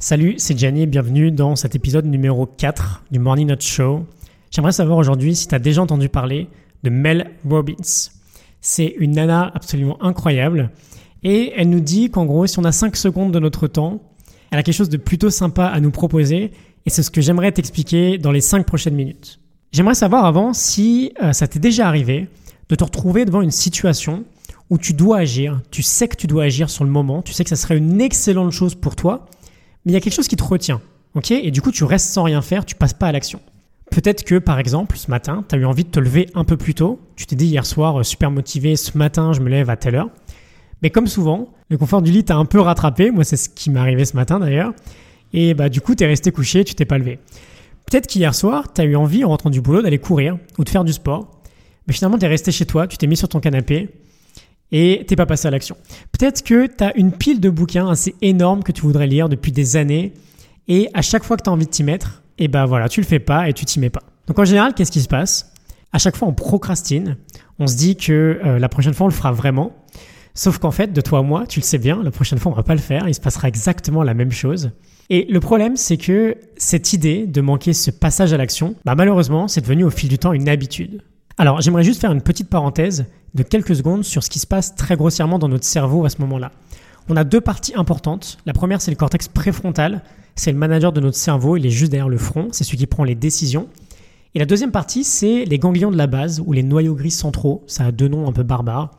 Salut, c'est Gianni bienvenue dans cet épisode numéro 4 du Morning Note Show. J'aimerais savoir aujourd'hui si tu as déjà entendu parler de Mel Robbins. C'est une nana absolument incroyable et elle nous dit qu'en gros, si on a 5 secondes de notre temps, elle a quelque chose de plutôt sympa à nous proposer et c'est ce que j'aimerais t'expliquer dans les 5 prochaines minutes. J'aimerais savoir avant si euh, ça t'est déjà arrivé de te retrouver devant une situation où tu dois agir, tu sais que tu dois agir sur le moment, tu sais que ça serait une excellente chose pour toi, mais il y a quelque chose qui te retient. ok? Et du coup, tu restes sans rien faire, tu passes pas à l'action. Peut-être que, par exemple, ce matin, tu as eu envie de te lever un peu plus tôt. Tu t'es dit hier soir, euh, super motivé, ce matin, je me lève à telle heure. Mais comme souvent, le confort du lit t'a un peu rattrapé. Moi, c'est ce qui m'est arrivé ce matin d'ailleurs. Et bah, du coup, tu es resté couché, tu t'es pas levé. Peut-être qu'hier soir, tu as eu envie, en rentrant du boulot, d'aller courir ou de faire du sport. Mais finalement, tu es resté chez toi, tu t'es mis sur ton canapé et t'es pas passé à l'action. Peut-être que tu as une pile de bouquins assez énorme que tu voudrais lire depuis des années et à chaque fois que tu as envie de t'y mettre, et eh ben voilà, tu le fais pas et tu t'y mets pas. Donc en général, qu'est-ce qui se passe? À chaque fois, on procrastine. On se dit que euh, la prochaine fois, on le fera vraiment. Sauf qu'en fait, de toi à moi, tu le sais bien, la prochaine fois, on va pas le faire. Il se passera exactement la même chose. Et le problème, c'est que cette idée de manquer ce passage à l'action, bah malheureusement, c'est devenu au fil du temps une habitude. Alors, j'aimerais juste faire une petite parenthèse de quelques secondes sur ce qui se passe très grossièrement dans notre cerveau à ce moment-là. On a deux parties importantes. La première, c'est le cortex préfrontal. C'est le manager de notre cerveau. Il est juste derrière le front. C'est celui qui prend les décisions. Et la deuxième partie, c'est les ganglions de la base ou les noyaux gris centraux. Ça a deux noms un peu barbares.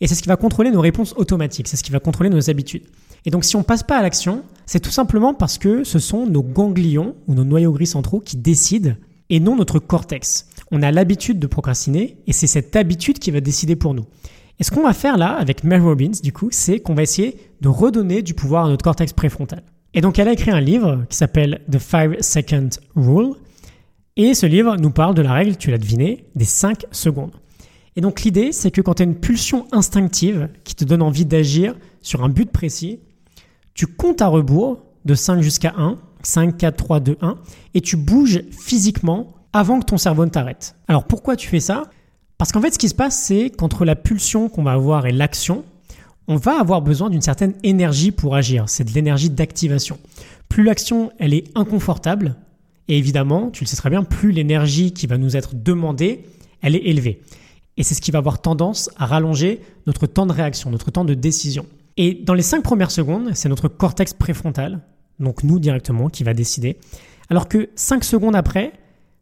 Et c'est ce qui va contrôler nos réponses automatiques. C'est ce qui va contrôler nos habitudes. Et donc, si on passe pas à l'action, c'est tout simplement parce que ce sont nos ganglions ou nos noyaux gris centraux qui décident et non notre cortex. On a l'habitude de procrastiner et c'est cette habitude qui va décider pour nous. Et ce qu'on va faire là avec Mel Robbins, du coup, c'est qu'on va essayer de redonner du pouvoir à notre cortex préfrontal. Et donc, elle a écrit un livre qui s'appelle The 5 Second Rule. Et ce livre nous parle de la règle, tu l'as deviné, des 5 secondes. Et donc, l'idée, c'est que quand tu as une pulsion instinctive qui te donne envie d'agir sur un but précis, tu comptes à rebours de 5 jusqu'à 1, 5, 4, 3, 2, 1, et tu bouges physiquement avant que ton cerveau ne t'arrête. Alors pourquoi tu fais ça? Parce qu'en fait, ce qui se passe, c'est qu'entre la pulsion qu'on va avoir et l'action, on va avoir besoin d'une certaine énergie pour agir. C'est de l'énergie d'activation. Plus l'action, elle est inconfortable, et évidemment, tu le sais très bien, plus l'énergie qui va nous être demandée, elle est élevée. Et c'est ce qui va avoir tendance à rallonger notre temps de réaction, notre temps de décision. Et dans les cinq premières secondes, c'est notre cortex préfrontal, donc nous directement, qui va décider. Alors que cinq secondes après,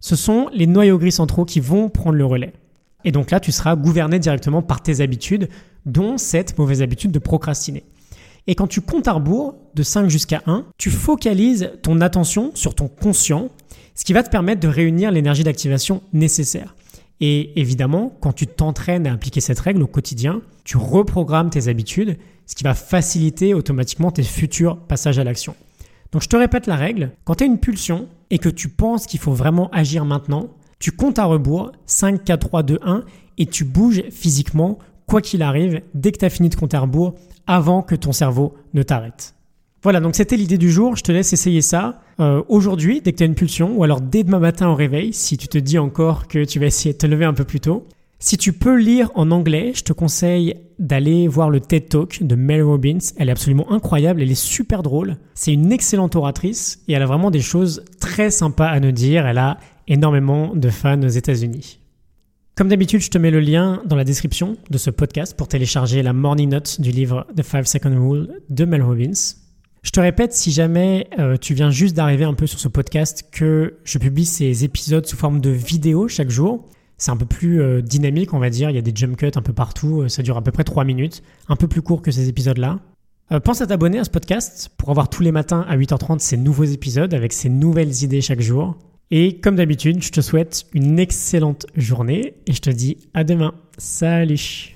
ce sont les noyaux gris centraux qui vont prendre le relais. Et donc là, tu seras gouverné directement par tes habitudes, dont cette mauvaise habitude de procrastiner. Et quand tu comptes à rebours de 5 jusqu'à 1, tu focalises ton attention sur ton conscient, ce qui va te permettre de réunir l'énergie d'activation nécessaire. Et évidemment, quand tu t'entraînes à appliquer cette règle au quotidien, tu reprogrammes tes habitudes, ce qui va faciliter automatiquement tes futurs passages à l'action. Donc je te répète la règle, quand tu as une pulsion et que tu penses qu'il faut vraiment agir maintenant, tu comptes à rebours 5, 4, 3, 2, 1 et tu bouges physiquement, quoi qu'il arrive, dès que tu as fini de compter à rebours, avant que ton cerveau ne t'arrête. Voilà, donc c'était l'idée du jour. Je te laisse essayer ça euh, aujourd'hui, dès que tu as une pulsion, ou alors dès demain matin au réveil, si tu te dis encore que tu vas essayer de te lever un peu plus tôt. Si tu peux lire en anglais, je te conseille d'aller voir le TED Talk de Mary Robbins. Elle est absolument incroyable, elle est super drôle. C'est une excellente oratrice et elle a vraiment des choses très sympas à nous dire. Elle a énormément de fans aux États-Unis. Comme d'habitude, je te mets le lien dans la description de ce podcast pour télécharger la morning note du livre The 5 Second Rule de Mel Robbins. Je te répète, si jamais euh, tu viens juste d'arriver un peu sur ce podcast, que je publie ces épisodes sous forme de vidéo chaque jour. C'est un peu plus euh, dynamique, on va dire. Il y a des jump cuts un peu partout. Euh, ça dure à peu près 3 minutes. Un peu plus court que ces épisodes-là. pense à t'abonner à ce podcast pour avoir tous les matins à 8h30 ces nouveaux épisodes avec ces nouvelles idées chaque jour. Et comme d'habitude, je te souhaite une excellente journée et je te dis à demain. Salut